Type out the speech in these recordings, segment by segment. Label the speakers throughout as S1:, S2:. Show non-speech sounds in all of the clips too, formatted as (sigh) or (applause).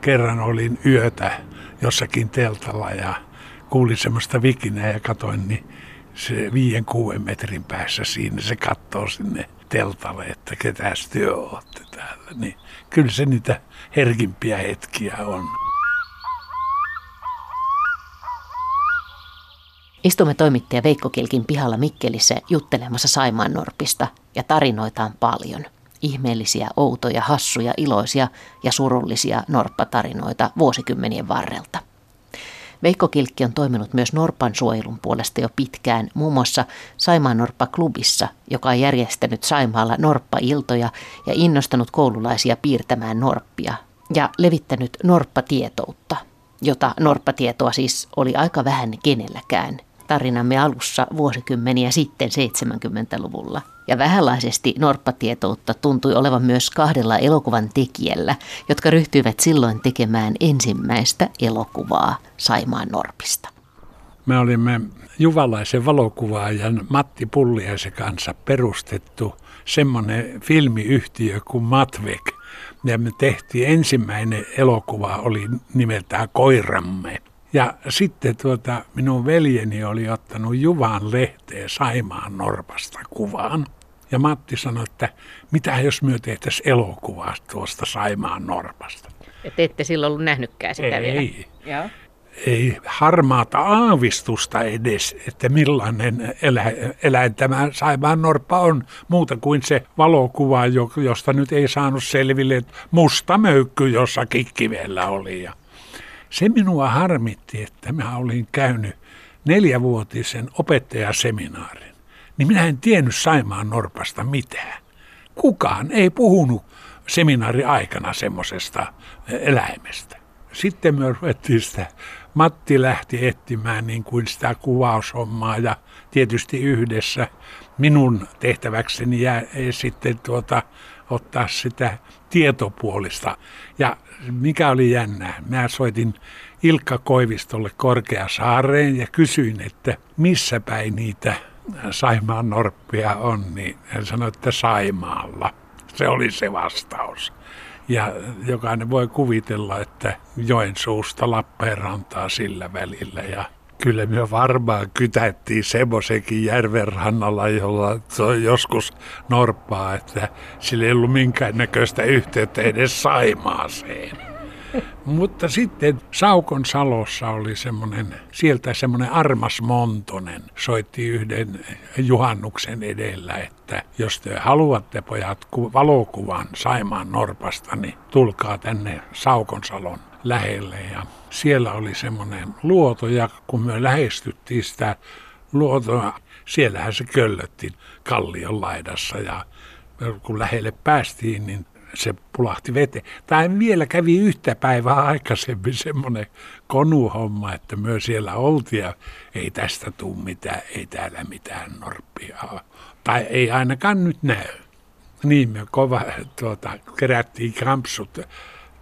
S1: kerran olin yötä jossakin teltalla ja kuulin semmoista vikinää ja katoin, niin se viien kuuden metrin päässä siinä se katsoo sinne teltalle, että ketäs työ olette täällä. Niin kyllä se niitä herkimpiä hetkiä on.
S2: Istumme toimittaja Veikko Kilkin pihalla Mikkelissä juttelemassa Saimaan Norpista ja tarinoita on paljon. Ihmeellisiä, outoja, hassuja, iloisia ja surullisia norppatarinoita vuosikymmenien varrelta. Veikko Kilkki on toiminut myös Norpan suojelun puolesta jo pitkään, muun muassa Saimaan Norppa-klubissa, joka on järjestänyt Saimaalla norppa-iltoja ja innostanut koululaisia piirtämään norppia ja levittänyt norppatietoutta, jota norppatietoa siis oli aika vähän kenelläkään tarinamme alussa vuosikymmeniä sitten 70-luvulla. Ja vähänlaisesti norppatietoutta tuntui olevan myös kahdella elokuvan tekijällä, jotka ryhtyivät silloin tekemään ensimmäistä elokuvaa Saimaan Norpista.
S1: Me olimme juvalaisen valokuvaajan Matti Pulliaisen kanssa perustettu semmoinen filmiyhtiö kuin Matvek. Ja me tehtiin ensimmäinen elokuva, oli nimeltään Koiramme. Ja sitten tuota, minun veljeni oli ottanut Juvan lehteen Saimaan Norpasta kuvaan. Ja Matti sanoi, että mitä jos me tehtäisiin elokuvaa tuosta Saimaan Norpasta.
S2: Et ette silloin ollut nähnytkään sitä
S1: ei,
S2: vielä.
S1: Joo. Ei harmaata aavistusta edes, että millainen elä, eläin tämä Saimaan Norppa on, muuta kuin se valokuva, josta nyt ei saanut selville, että musta möykky jossakin kivellä oli. Ja se minua harmitti, että minä olin käynyt neljävuotisen opettajaseminaarin. Niin minä en tiennyt Saimaan Norpasta mitään. Kukaan ei puhunut seminaari aikana semmoisesta eläimestä. Sitten me ruvettiin sitä, Matti lähti etsimään niin kuin sitä kuvaushommaa ja tietysti yhdessä minun tehtäväkseni jää sitten tuota, ottaa sitä tietopuolista. Ja mikä oli jännää, mä soitin Ilkka Koivistolle Korkeasaareen ja kysyin, että missä päin niitä Saimaan norppia on, niin hän sanoi, että Saimaalla. Se oli se vastaus. Ja jokainen voi kuvitella, että Joensuusta Lappeenrantaa sillä välillä ja Kyllä me varmaan kytättiin semmoisenkin järven rannalla, jolla joskus norppaa, että sillä ei ollut minkäännäköistä yhteyttä edes Saimaaseen. (laughs) Mutta sitten Saukon Salossa oli semmoinen, sieltä semmoinen Armas Montonen soitti yhden juhannuksen edellä, että jos te haluatte pojat valokuvan Saimaan Norpasta, niin tulkaa tänne Saukon Salon lähelle. Ja siellä oli semmoinen luoto ja kun me lähestyttiin sitä luotoa, siellähän se köllötti kallion laidassa ja kun lähelle päästiin, niin se pulahti veteen. Tai vielä kävi yhtä päivää aikaisemmin semmoinen konuhomma, että myös siellä oltiin ja ei tästä tule mitään, ei täällä mitään norppia Tai ei ainakaan nyt näy. Niin me kova tuota, kerättiin kampsut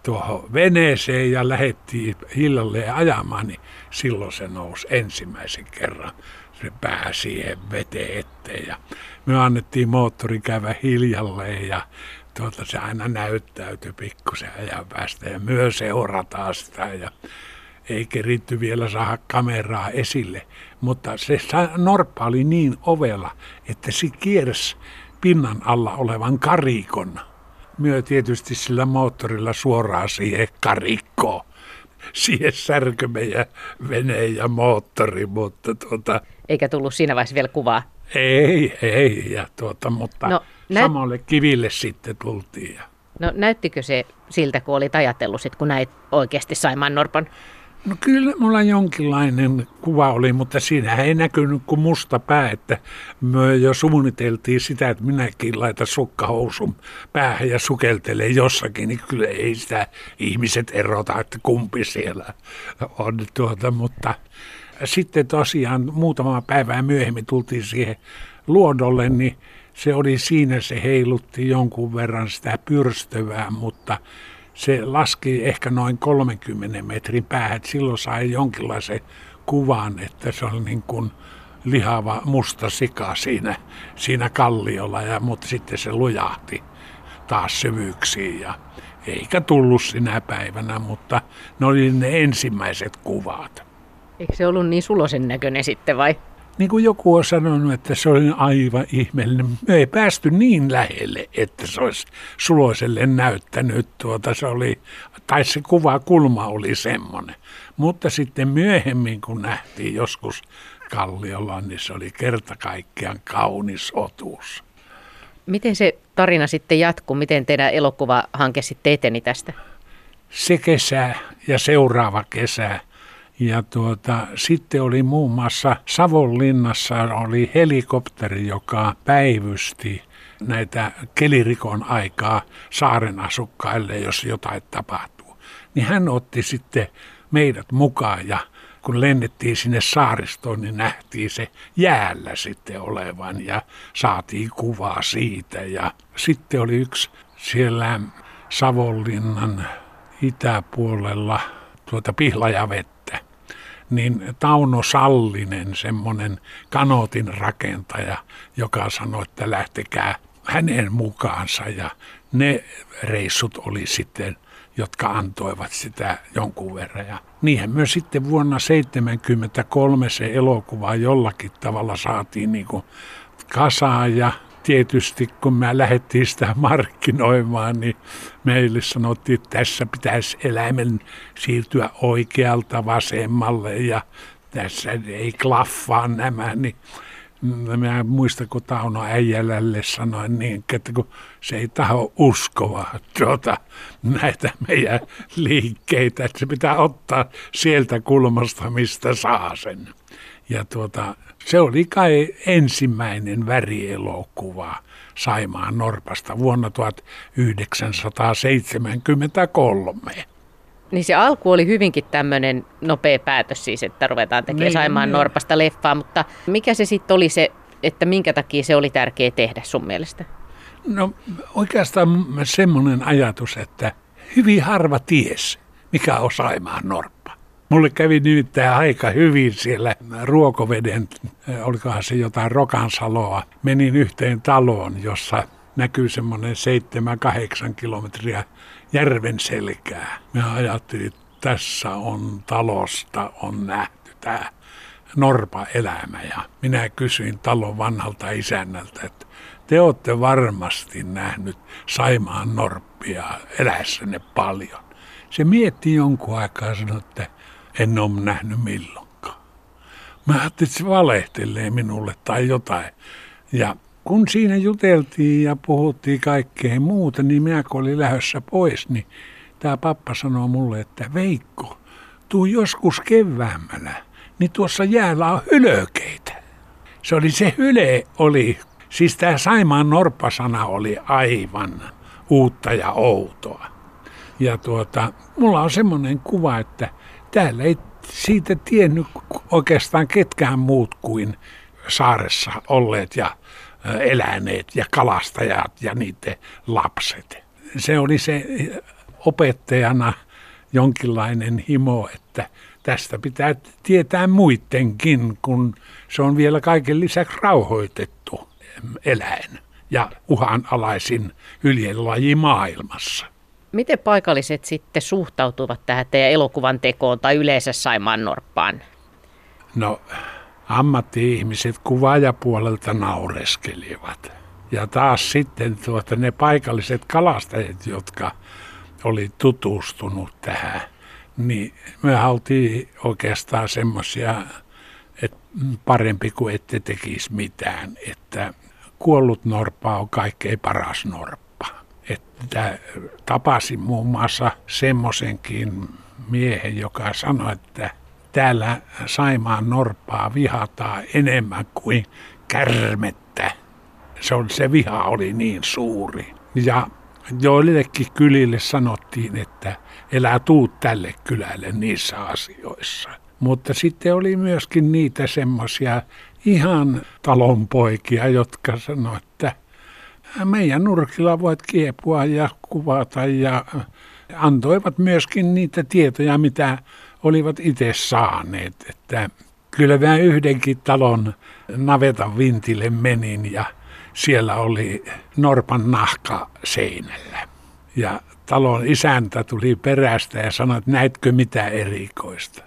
S1: tuohon veneeseen ja lähdettiin hillalle ajamaan, niin silloin se nousi ensimmäisen kerran se pää siihen veteen eteen. Ja me annettiin moottori käydä hiljalleen ja tuota, se aina näyttäytyi pikkusen ajan päästä ja myös seurataan sitä ja ei keritty vielä saada kameraa esille. Mutta se norppa oli niin ovella, että se kiersi pinnan alla olevan karikon myö tietysti sillä moottorilla suoraan siihen karikkoon. Siihen särkömme ja veneen ja moottori, mutta tuota...
S2: Eikä tullut siinä vaiheessa vielä kuvaa?
S1: Ei, ei, ja tuota, mutta no, näyt... samalle kiville sitten tultiin. Ja...
S2: No näyttikö se siltä, kun olit ajatellut, sit, kun näit oikeasti Saimaan Norpan
S1: No kyllä mulla jonkinlainen kuva oli, mutta siinä ei näkynyt kuin musta pää, että me jo suunniteltiin sitä, että minäkin laitan sukkahousun päähän ja sukeltelee jossakin, niin kyllä ei sitä ihmiset erota, että kumpi siellä on tuota, mutta sitten tosiaan muutama päivää myöhemmin tultiin siihen luodolle, niin se oli siinä, se heilutti jonkun verran sitä pyrstövää, mutta se laski ehkä noin 30 metrin päähän. Silloin sai jonkinlaisen kuvan, että se oli niin kuin lihava musta sika siinä, siinä kalliolla, ja, mutta sitten se lujahti taas syvyyksiin ja eikä tullut sinä päivänä, mutta ne oli ne ensimmäiset kuvat.
S2: Eikö se ollut niin sulosen näköinen sitten vai?
S1: Niin kuin joku on sanonut, että se oli aivan ihmeellinen. Me ei päästy niin lähelle, että se olisi suloiselle näyttänyt. Tuota, se oli, tai se kuvakulma oli semmoinen. Mutta sitten myöhemmin, kun nähtiin joskus Kalliolla, niin se oli kerta kaikkiaan kaunis otus.
S2: Miten se tarina sitten jatkuu? Miten teidän elokuvahanke sitten eteni tästä?
S1: Se kesä ja seuraava kesä. Ja tuota, sitten oli muun muassa Savonlinnassa oli helikopteri, joka päivysti näitä kelirikon aikaa saaren asukkaille, jos jotain tapahtuu. Niin hän otti sitten meidät mukaan ja kun lennettiin sinne saaristoon, niin nähtiin se jäällä sitten olevan ja saatiin kuvaa siitä. Ja sitten oli yksi siellä Savonlinnan itäpuolella tuota Pihlajavettä, niin Tauno Sallinen, semmoinen kanotin rakentaja, joka sanoi, että lähtekää hänen mukaansa ja ne reissut oli sitten jotka antoivat sitä jonkun verran. Ja niinhän myös sitten vuonna 1973 se elokuva jollakin tavalla saatiin niin kuin kasaan ja tietysti kun me lähdettiin sitä (laughs) markkinoimaan, niin meille sanottiin, että tässä pitäisi eläimen siirtyä oikealta vasemmalle ja tässä ei klaffaa nämä, niin Mä muista, kun Tauno Äijälälle sanoi niin, että kun se ei taho uskoa tuota, näitä meidän liikkeitä, että se pitää ottaa sieltä kulmasta, mistä saa sen. Ja tuota, se oli kai ensimmäinen värielokuva Saimaan Norpasta vuonna 1973.
S2: Niin se alku oli hyvinkin tämmöinen nopea päätös siis, että ruvetaan tekemään niin, Saimaan niin. Norpasta leffaa, mutta mikä se sitten oli se, että minkä takia se oli tärkeää tehdä sun mielestä?
S1: No oikeastaan semmoinen ajatus, että hyvin harva ties, mikä on Saimaan Norppa. Mulle kävi nimittäin aika hyvin siellä ruokoveden, olikohan se jotain Rokansaloa. Menin yhteen taloon, jossa näkyy semmoinen 7-8 kilometriä järven selkää. Mä ajattelin, että tässä on talosta on nähty tämä norpa-elämä. Ja minä kysyin talon vanhalta isännältä, että te olette varmasti nähnyt Saimaan norppia eläessänne paljon. Se mietti jonkun aikaa ja sanoi, että en ole nähnyt milloinkaan. Mä ajattelin, että se valehtelee minulle tai jotain. Ja kun siinä juteltiin ja puhuttiin kaikkea muuta, niin minä kun olin lähdössä pois, niin tämä pappa sanoi mulle, että Veikko, tuu joskus keväämällä, niin tuossa jäällä on hylökeitä. Se oli se hyle oli, siis tämä Saimaan norppasana oli aivan uutta ja outoa. Ja tuota, mulla on semmoinen kuva, että täällä ei siitä tiennyt oikeastaan ketkään muut kuin saaressa olleet ja eläneet ja kalastajat ja niiden lapset. Se oli se opettajana jonkinlainen himo, että tästä pitää tietää muidenkin, kun se on vielä kaiken lisäksi rauhoitettu eläin ja uhanalaisin hyljelaji maailmassa.
S2: Miten paikalliset sitten suhtautuvat tähän teidän elokuvan tekoon tai yleensä Saimaan Norppaan?
S1: No ammatti-ihmiset kuvaajapuolelta naureskelivat. Ja taas sitten tuota, ne paikalliset kalastajat, jotka oli tutustunut tähän, niin me haltiin oikeastaan semmoisia, että parempi kuin ette tekisi mitään, että kuollut norppa on kaikkein paras norppa. Että tapasin muun muassa semmoisenkin miehen, joka sanoi, että täällä Saimaan norppaa vihataan enemmän kuin kärmettä. Se, on, se viha oli niin suuri. Ja joillekin kylille sanottiin, että elää tuu tälle kylälle niissä asioissa. Mutta sitten oli myöskin niitä semmoisia ihan talonpoikia, jotka sanoivat, että meidän nurkilla voit kiepua ja kuvata ja antoivat myöskin niitä tietoja, mitä olivat itse saaneet. Että kyllä mä yhdenkin talon navetan vintille menin ja siellä oli norpan nahka seinällä. Ja talon isäntä tuli perästä ja sanoi, että näetkö mitä erikoista.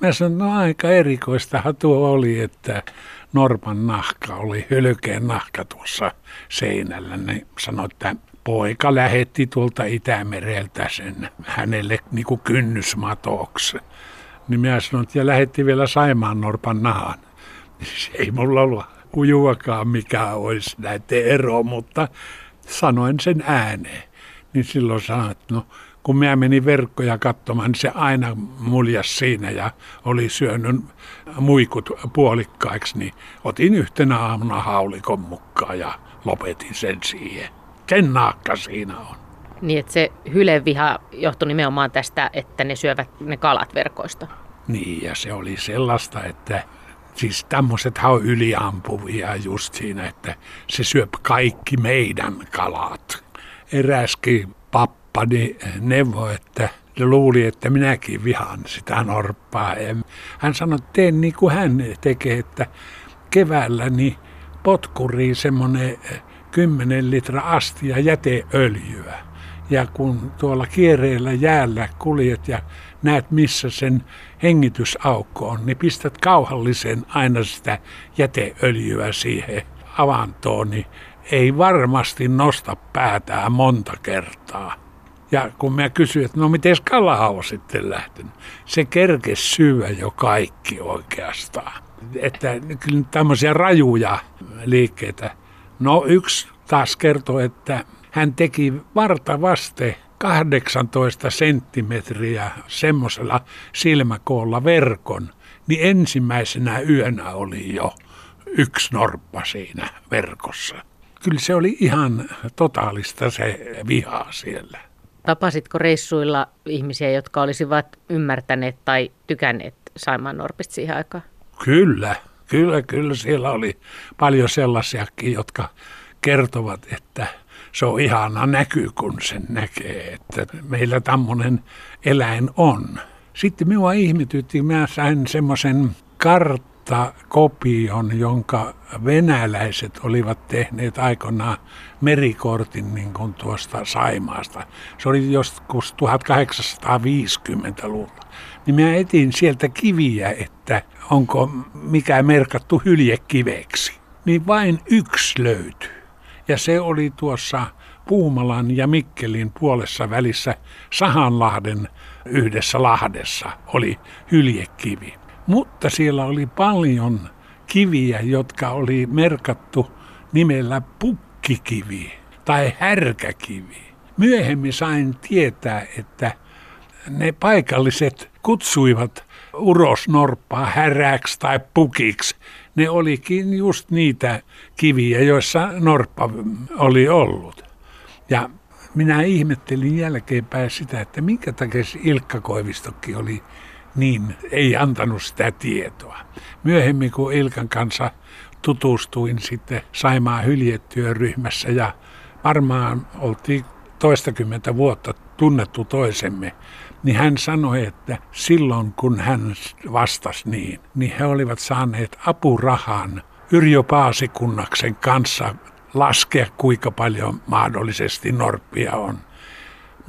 S1: Mä sanoin, no aika erikoistahan tuo oli, että Norpan nahka oli hylkeen nahka tuossa seinällä. Ne sanoi, että poika lähetti tuolta Itämereltä sen hänelle niin kuin kynnysmatoksi. Niin mä sanoin, että ja lähetti vielä Saimaan Norpan nahan. (laughs) Se ei mulla ollut ujuakaan mikä olisi näiden ero, mutta sanoin sen ääneen. Niin silloin sanoin, että no kun minä menin verkkoja katsomaan, niin se aina muljas siinä ja oli syönyt muikut puolikkaiksi, niin otin yhtenä aamuna haulikon mukaan ja lopetin sen siihen. Sen naakka siinä on.
S2: Niin, että se hyleviha johtui nimenomaan tästä, että ne syövät ne kalat verkoista.
S1: Niin, ja se oli sellaista, että siis tämmöiset on yliampuvia just siinä, että se syöp kaikki meidän kalat. Eräskin pappani neuvo, että luuli, että minäkin vihaan sitä norppaa. Hän sanoi, että teen niin kuin hän tekee, että keväällä niin potkuriin semmoinen 10 litra astia jäteöljyä. Ja kun tuolla kiereillä jäällä kuljet ja näet missä sen hengitysaukko on, niin pistät kauhallisen aina sitä jäteöljyä siihen avantoon, niin ei varmasti nosta päätään monta kertaa. Ja kun mä kysyin, että no miten kala on sitten lähtenyt, se kerkesi syödä jo kaikki oikeastaan. Että kyllä tämmöisiä rajuja liikkeitä. No yksi taas kertoi, että hän teki vartavaste 18 senttimetriä semmoisella silmäkoolla verkon, niin ensimmäisenä yönä oli jo yksi norppa siinä verkossa. Kyllä se oli ihan totaalista se viha siellä.
S2: Tapasitko reissuilla ihmisiä, jotka olisivat ymmärtäneet tai tykänneet Saimaan Norpista siihen aikaan?
S1: Kyllä, kyllä, kyllä. Siellä oli paljon sellaisiakin, jotka kertovat, että se on ihana näky, kun sen näkee, että meillä tämmöinen eläin on. Sitten minua ihmetytti, mä sain semmoisen karttakopion, jonka venäläiset olivat tehneet aikoinaan merikortin niin kuin tuosta Saimaasta. Se oli joskus 1850-luvulla. Niin mä etin sieltä kiviä, että onko mikä merkattu hyljekiveksi. Niin vain yksi löytyi. Ja se oli tuossa Puumalan ja Mikkelin puolessa välissä Sahanlahden yhdessä lahdessa oli hyljekivi. Mutta siellä oli paljon kiviä, jotka oli merkattu nimellä pukkikivi tai härkäkivi. Myöhemmin sain tietää, että ne paikalliset kutsuivat urosnorppaa häräksi tai pukiksi. Ne olikin just niitä kiviä, joissa norppa oli ollut. Ja minä ihmettelin jälkeenpäin sitä, että minkä takia Ilkka Koivistokin oli niin, ei antanut sitä tietoa. Myöhemmin kun Ilkan kanssa tutustuin sitten Saimaa hyljetyöryhmässä ja varmaan oltiin toistakymmentä vuotta tunnettu toisemme, niin hän sanoi, että silloin kun hän vastasi niin, niin he olivat saaneet apurahan Yrjö Paasikunnaksen kanssa laskea, kuinka paljon mahdollisesti norppia on.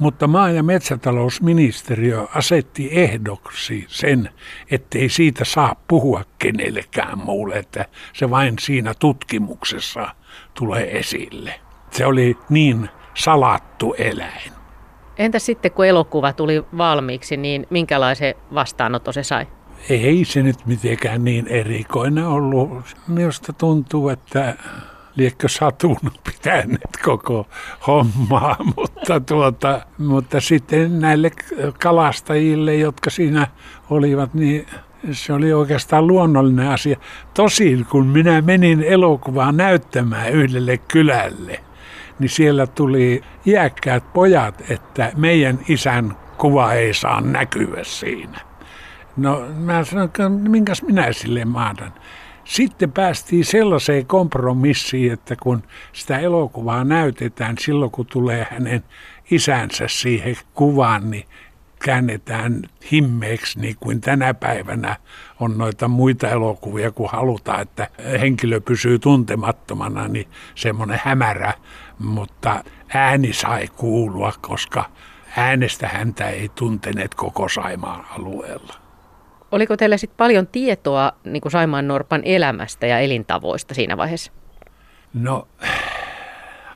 S1: Mutta maa- ja metsätalousministeriö asetti ehdoksi sen, ettei siitä saa puhua kenellekään muulle, että se vain siinä tutkimuksessa tulee esille. Se oli niin salattu eläin.
S2: Entä sitten, kun elokuva tuli valmiiksi, niin minkälaisen vastaanoton se sai?
S1: Ei se nyt mitenkään niin erikoinen ollut. Minusta tuntuu, että liekkö satun pitäneet koko hommaa, (laughs) mutta, tuota, mutta sitten näille kalastajille, jotka siinä olivat, niin se oli oikeastaan luonnollinen asia. Tosin kun minä menin elokuvaa näyttämään yhdelle kylälle, niin siellä tuli iäkkäät pojat, että meidän isän kuva ei saa näkyä siinä. No mä sanoin, että minkäs minä sille mahdan. Sitten päästiin sellaiseen kompromissiin, että kun sitä elokuvaa näytetään silloin, kun tulee hänen isänsä siihen kuvaan, niin käännetään himmeeksi niin kuin tänä päivänä on noita muita elokuvia, kun halutaan, että henkilö pysyy tuntemattomana, niin semmoinen hämärä, mutta ääni sai kuulua, koska äänestä häntä ei tunteneet koko Saimaan alueella.
S2: Oliko teillä sitten paljon tietoa niin kuin Saimaan Norpan elämästä ja elintavoista siinä vaiheessa?
S1: No,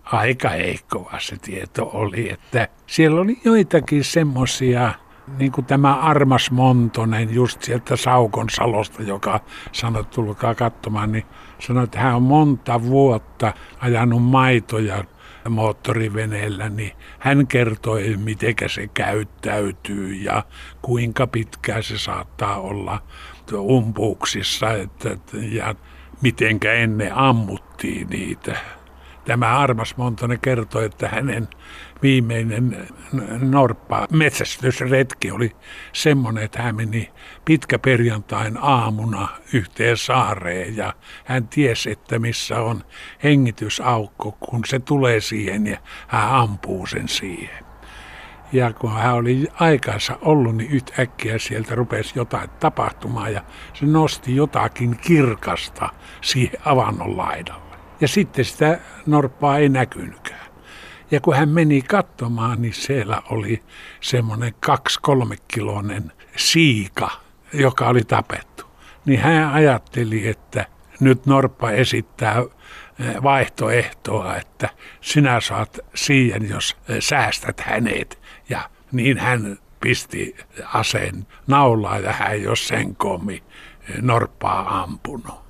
S1: aika heikkoa se tieto oli, että siellä oli joitakin semmoisia, niin kuin tämä Armas Montonen just sieltä Saukon salosta, joka sanoi, tulkaa katsomaan, niin sanoi, että hän on monta vuotta ajanut maitoja moottoriveneellä, niin hän kertoi, miten se käyttäytyy ja kuinka pitkään se saattaa olla umpuuksissa että, ja mitenkä ennen ammuttiin niitä. Tämä Armas Montonen kertoi, että hänen viimeinen norppa metsästysretki oli semmoinen, että hän meni pitkä perjantain aamuna yhteen saareen ja hän tiesi, että missä on hengitysaukko, kun se tulee siihen ja hän ampuu sen siihen. Ja kun hän oli aikansa ollut, niin yhtäkkiä sieltä rupesi jotain tapahtumaan ja se nosti jotakin kirkasta siihen avannon laidalle. Ja sitten sitä norppaa ei näkynytkään. Ja kun hän meni katsomaan, niin siellä oli semmoinen kaksi-kolme kilonen siika, joka oli tapettu. Niin hän ajatteli, että nyt Norppa esittää eh, vaihtoehtoa, että sinä saat siihen, jos eh, säästät hänet. Ja niin hän pisti aseen naulaa ja hän jos sen komi eh, Norppaa ampunut.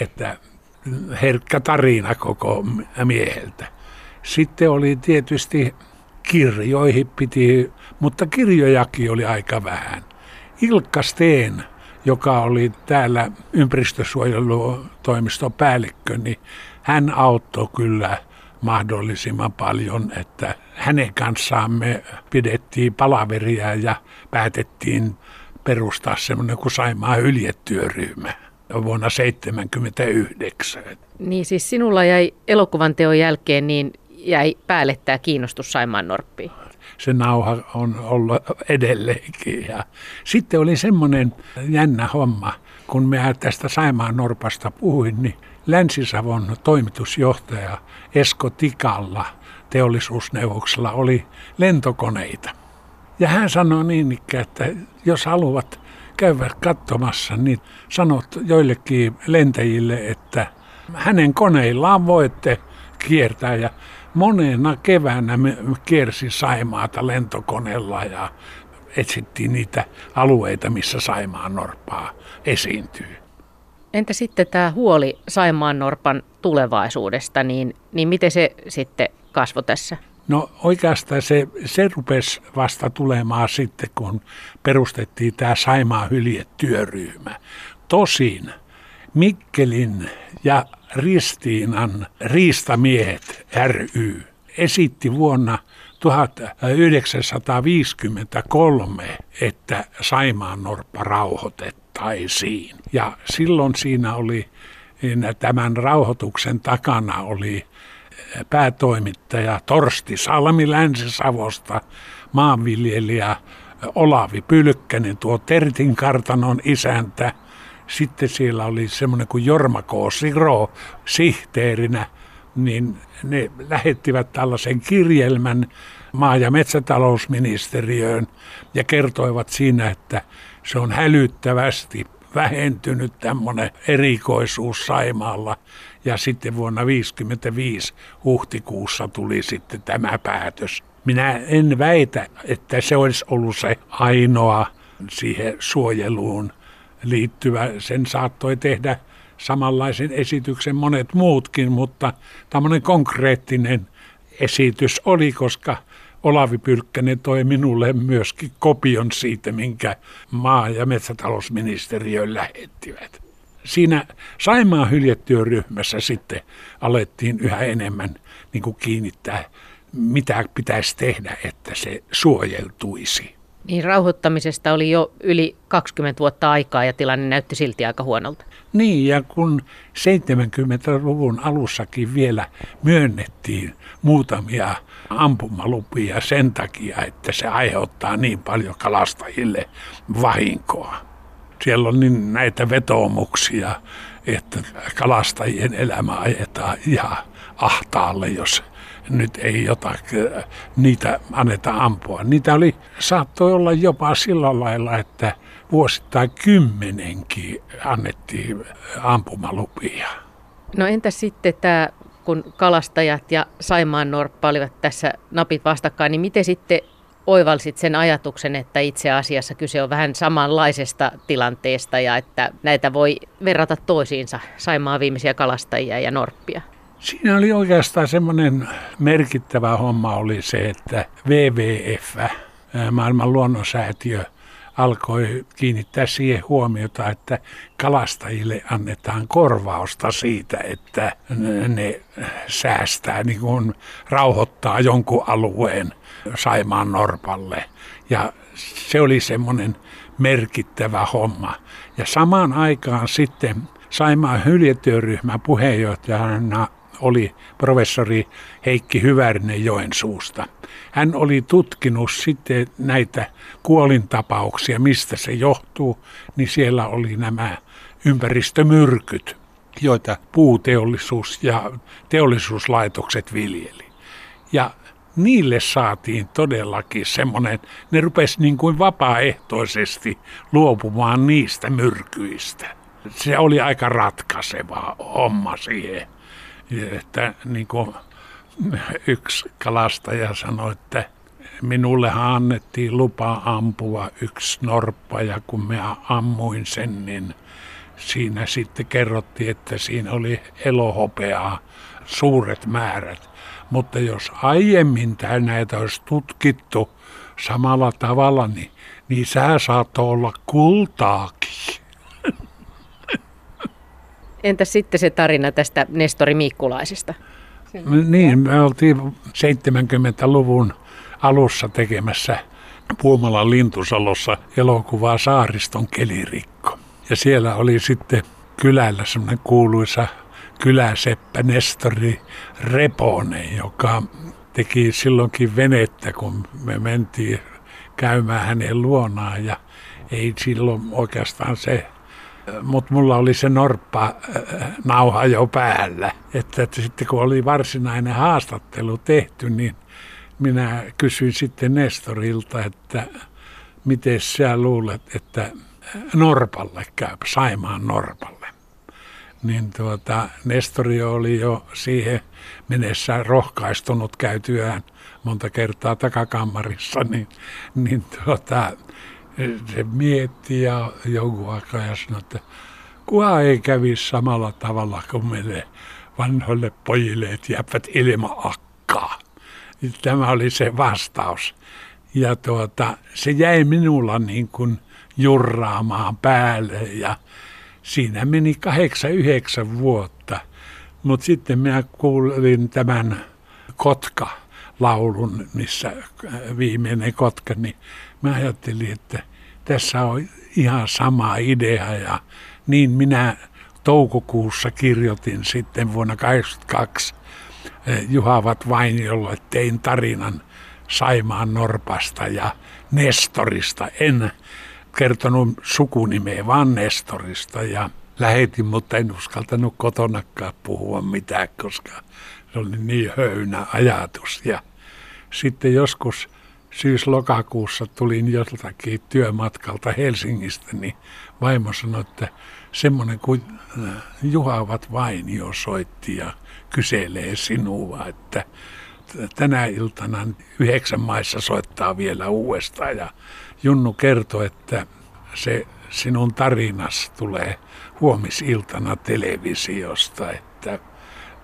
S1: Että herkkä tarina koko mieheltä. Sitten oli tietysti kirjoihin piti, mutta kirjojakin oli aika vähän. Ilkka Steen, joka oli täällä ympäristösuojelutoimiston päällikkö, niin hän auttoi kyllä mahdollisimman paljon, että hänen kanssaan me pidettiin palaveria ja päätettiin perustaa semmoinen kuin Saimaa hyljetyöryhmä vuonna 1979.
S2: Niin siis sinulla jäi elokuvan teon jälkeen niin jäi päälle tämä kiinnostus Saimaan Norppiin?
S1: Se nauha on ollut edelleenkin. Ja sitten oli semmoinen jännä homma, kun me tästä Saimaan Norpasta puhuin, niin Länsi-Savon toimitusjohtaja Esko Tikalla teollisuusneuvoksella oli lentokoneita. Ja hän sanoi niin, että jos haluavat käydä katsomassa, niin sanot joillekin lentäjille, että hänen koneillaan voitte kiertää. Ja monena keväänä me kiersi Saimaata lentokoneella ja etsittiin niitä alueita, missä Saimaan norppaa esiintyy.
S2: Entä sitten tämä huoli Saimaan norpan tulevaisuudesta, niin, niin miten se sitten kasvoi tässä?
S1: No oikeastaan se, se rupesi vasta tulemaan sitten, kun perustettiin tämä Saimaa hyljetyöryhmä. Tosin Mikkelin ja Ristiinan riistamiehet ry esitti vuonna 1953, että Saimaan norppa rauhoitettaisiin. Ja silloin siinä oli, tämän rauhoituksen takana oli päätoimittaja Torsti Salmi Länsi-Savosta, maanviljelijä Olavi Pylkkänen, tuo Tertin kartanon isäntä. Sitten siellä oli semmoinen kuin Jorma K. Siro sihteerinä, niin ne lähettivät tällaisen kirjelmän maa- ja metsätalousministeriöön ja kertoivat siinä, että se on hälyttävästi vähentynyt tämmöinen erikoisuus Saimaalla. Ja sitten vuonna 1955 huhtikuussa tuli sitten tämä päätös. Minä en väitä, että se olisi ollut se ainoa siihen suojeluun liittyvä. Sen saattoi tehdä samanlaisen esityksen monet muutkin, mutta tämmöinen konkreettinen esitys oli, koska Olavi Pylkkänen toi minulle myöskin kopion siitä, minkä maa- ja metsätalousministeriö lähettivät. Siinä Saimaan hyljetyöryhmässä sitten alettiin yhä enemmän niin kuin kiinnittää, mitä pitäisi tehdä, että se suojeltuisi.
S2: Niin rauhoittamisesta oli jo yli 20 vuotta aikaa ja tilanne näytti silti aika huonolta.
S1: Niin, ja kun 70-luvun alussakin vielä myönnettiin muutamia ampumalupia sen takia, että se aiheuttaa niin paljon kalastajille vahinkoa. Siellä on niin näitä vetoomuksia, että kalastajien elämä ajetaan ihan ahtaalle, jos nyt ei jotakin, niitä anneta ampua. Niitä oli, saattoi olla jopa sillä lailla, että vuosittain kymmenenkin annettiin ampumalupia.
S2: No entä sitten tämä, kun kalastajat ja Saimaan Norppa olivat tässä napit vastakkain, niin miten sitten oivalsit sen ajatuksen, että itse asiassa kyse on vähän samanlaisesta tilanteesta ja että näitä voi verrata toisiinsa, Saimaan viimeisiä kalastajia ja Norppia?
S1: Siinä oli oikeastaan semmoinen merkittävä homma oli se, että WWF, maailman luonnonsäätiö, alkoi kiinnittää siihen huomiota, että kalastajille annetaan korvausta siitä, että ne säästää, niin kuin rauhoittaa jonkun alueen Saimaan Norpalle. Ja se oli semmoinen merkittävä homma. Ja samaan aikaan sitten Saimaan hyljetyöryhmän puheenjohtajana oli professori Heikki Hyvärinen Joensuusta. Hän oli tutkinut sitten näitä kuolintapauksia, mistä se johtuu, niin siellä oli nämä ympäristömyrkyt, joita puuteollisuus ja teollisuuslaitokset viljeli. Ja niille saatiin todellakin semmoinen, ne rupesi niin kuin vapaaehtoisesti luopumaan niistä myrkyistä. Se oli aika ratkaiseva homma siihen että niin kuin yksi kalastaja sanoi, että minulle annettiin lupa ampua yksi norppa ja kun mä ammuin sen, niin siinä sitten kerrottiin, että siinä oli elohopeaa suuret määrät. Mutta jos aiemmin näitä olisi tutkittu samalla tavalla, niin, niin sää saattoi olla kultaakin.
S2: Entä sitten se tarina tästä Nestori Miikkulaisesta?
S1: Niin, me oltiin 70-luvun alussa tekemässä Puumalan lintusalossa elokuvaa Saariston kelirikko. Ja siellä oli sitten kylällä semmoinen kuuluisa kyläseppä Nestori Reponen, joka teki silloinkin venettä, kun me mentiin käymään hänen luonaan ja ei silloin oikeastaan se mutta mulla oli se norppa äh, nauha jo päällä. Että, että sitten kun oli varsinainen haastattelu tehty, niin minä kysyin sitten Nestorilta, että miten sä luulet, että Norpalle käy, Saimaan Norpalle. Niin tuota, Nestori oli jo siihen mennessä rohkaistunut käytyään monta kertaa takakammarissa, niin, niin tuota, se mietti ja jonkun aikaa ja sanoi, että kuka ei kävisi samalla tavalla kuin meille vanhoille pojille, että jäävät ilman akkaa. Tämä oli se vastaus. Ja tuota, se jäi minulla niin kuin jurraamaan päälle ja siinä meni kahdeksan, yhdeksän vuotta. Mutta sitten minä kuulin tämän Kotka-laulun, missä viimeinen Kotka, niin mä ajattelin, että tässä on ihan sama idea ja niin minä toukokuussa kirjoitin sitten vuonna 1982 eh, Juhavat Vainiolle tein tarinan Saimaan Norpasta ja Nestorista. En kertonut sukunimeä, vaan Nestorista ja lähetin, mutta en uskaltanut kotonakaan puhua mitään, koska se oli niin höynä ajatus. Ja sitten joskus syys-lokakuussa tulin joltakin työmatkalta Helsingistä, niin vaimo sanoi, että semmoinen kuin äh, Juhavat Vainio soitti ja kyselee sinua, että tänä iltana yhdeksän maissa soittaa vielä uudestaan. Ja Junnu kertoi, että se sinun tarinas tulee huomisiltana televisiosta, että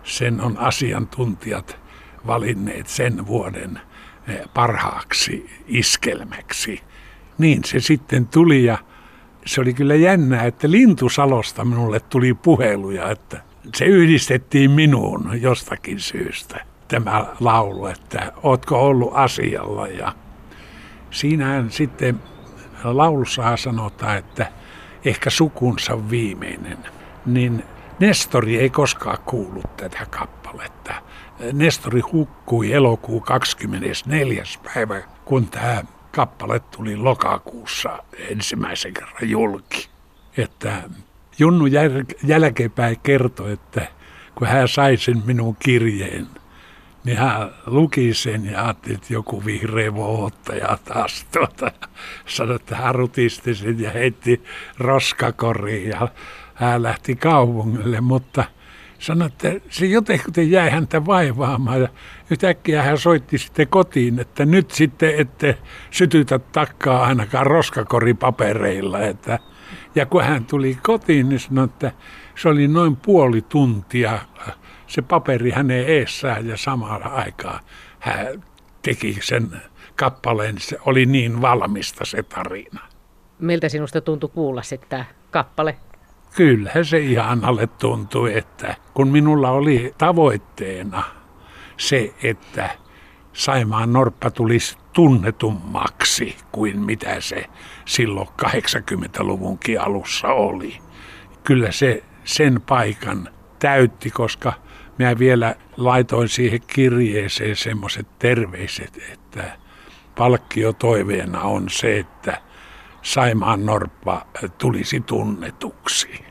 S1: sen on asiantuntijat valinneet sen vuoden parhaaksi iskelmäksi. Niin se sitten tuli ja se oli kyllä jännää, että Lintusalosta minulle tuli puheluja, että se yhdistettiin minuun jostakin syystä tämä laulu, että ootko ollut asialla ja siinähän sitten laulussa sanotaan, että ehkä sukunsa viimeinen, niin Nestori ei koskaan kuullut tätä kappaletta. Nestori hukkui elokuu 24. päivä, kun tämä kappale tuli lokakuussa ensimmäisen kerran julki. Että Junnu jälkeenpäin kertoi, että kun hän sai sen minun kirjeen, niin hän luki sen ja ajatteli, että joku vihreä vohottaja taas tuota. Sanoi, että hän rutisti sen ja heitti roskakoriin ja hän lähti kaupungille, mutta sanoi, että se jotenkin jäi häntä vaivaamaan ja yhtäkkiä hän soitti sitten kotiin, että nyt sitten ette sytytä takkaa ainakaan roskakoripapereilla. Että, ja kun hän tuli kotiin, niin sanoi, että se oli noin puoli tuntia se paperi hänen eessään ja samalla aikaa hän teki sen kappaleen. Se oli niin valmista se tarina.
S2: Miltä sinusta tuntui kuulla sitten kappale?
S1: Kyllähän se ihanalle tuntui, että kun minulla oli tavoitteena se, että Saimaan Norppa tulisi tunnetummaksi kuin mitä se silloin 80-luvunkin alussa oli. Kyllä se sen paikan täytti, koska minä vielä laitoin siihen kirjeeseen semmoiset terveiset, että palkkio toiveena on se, että Saimaan Norppa tulisi tunnetuksi.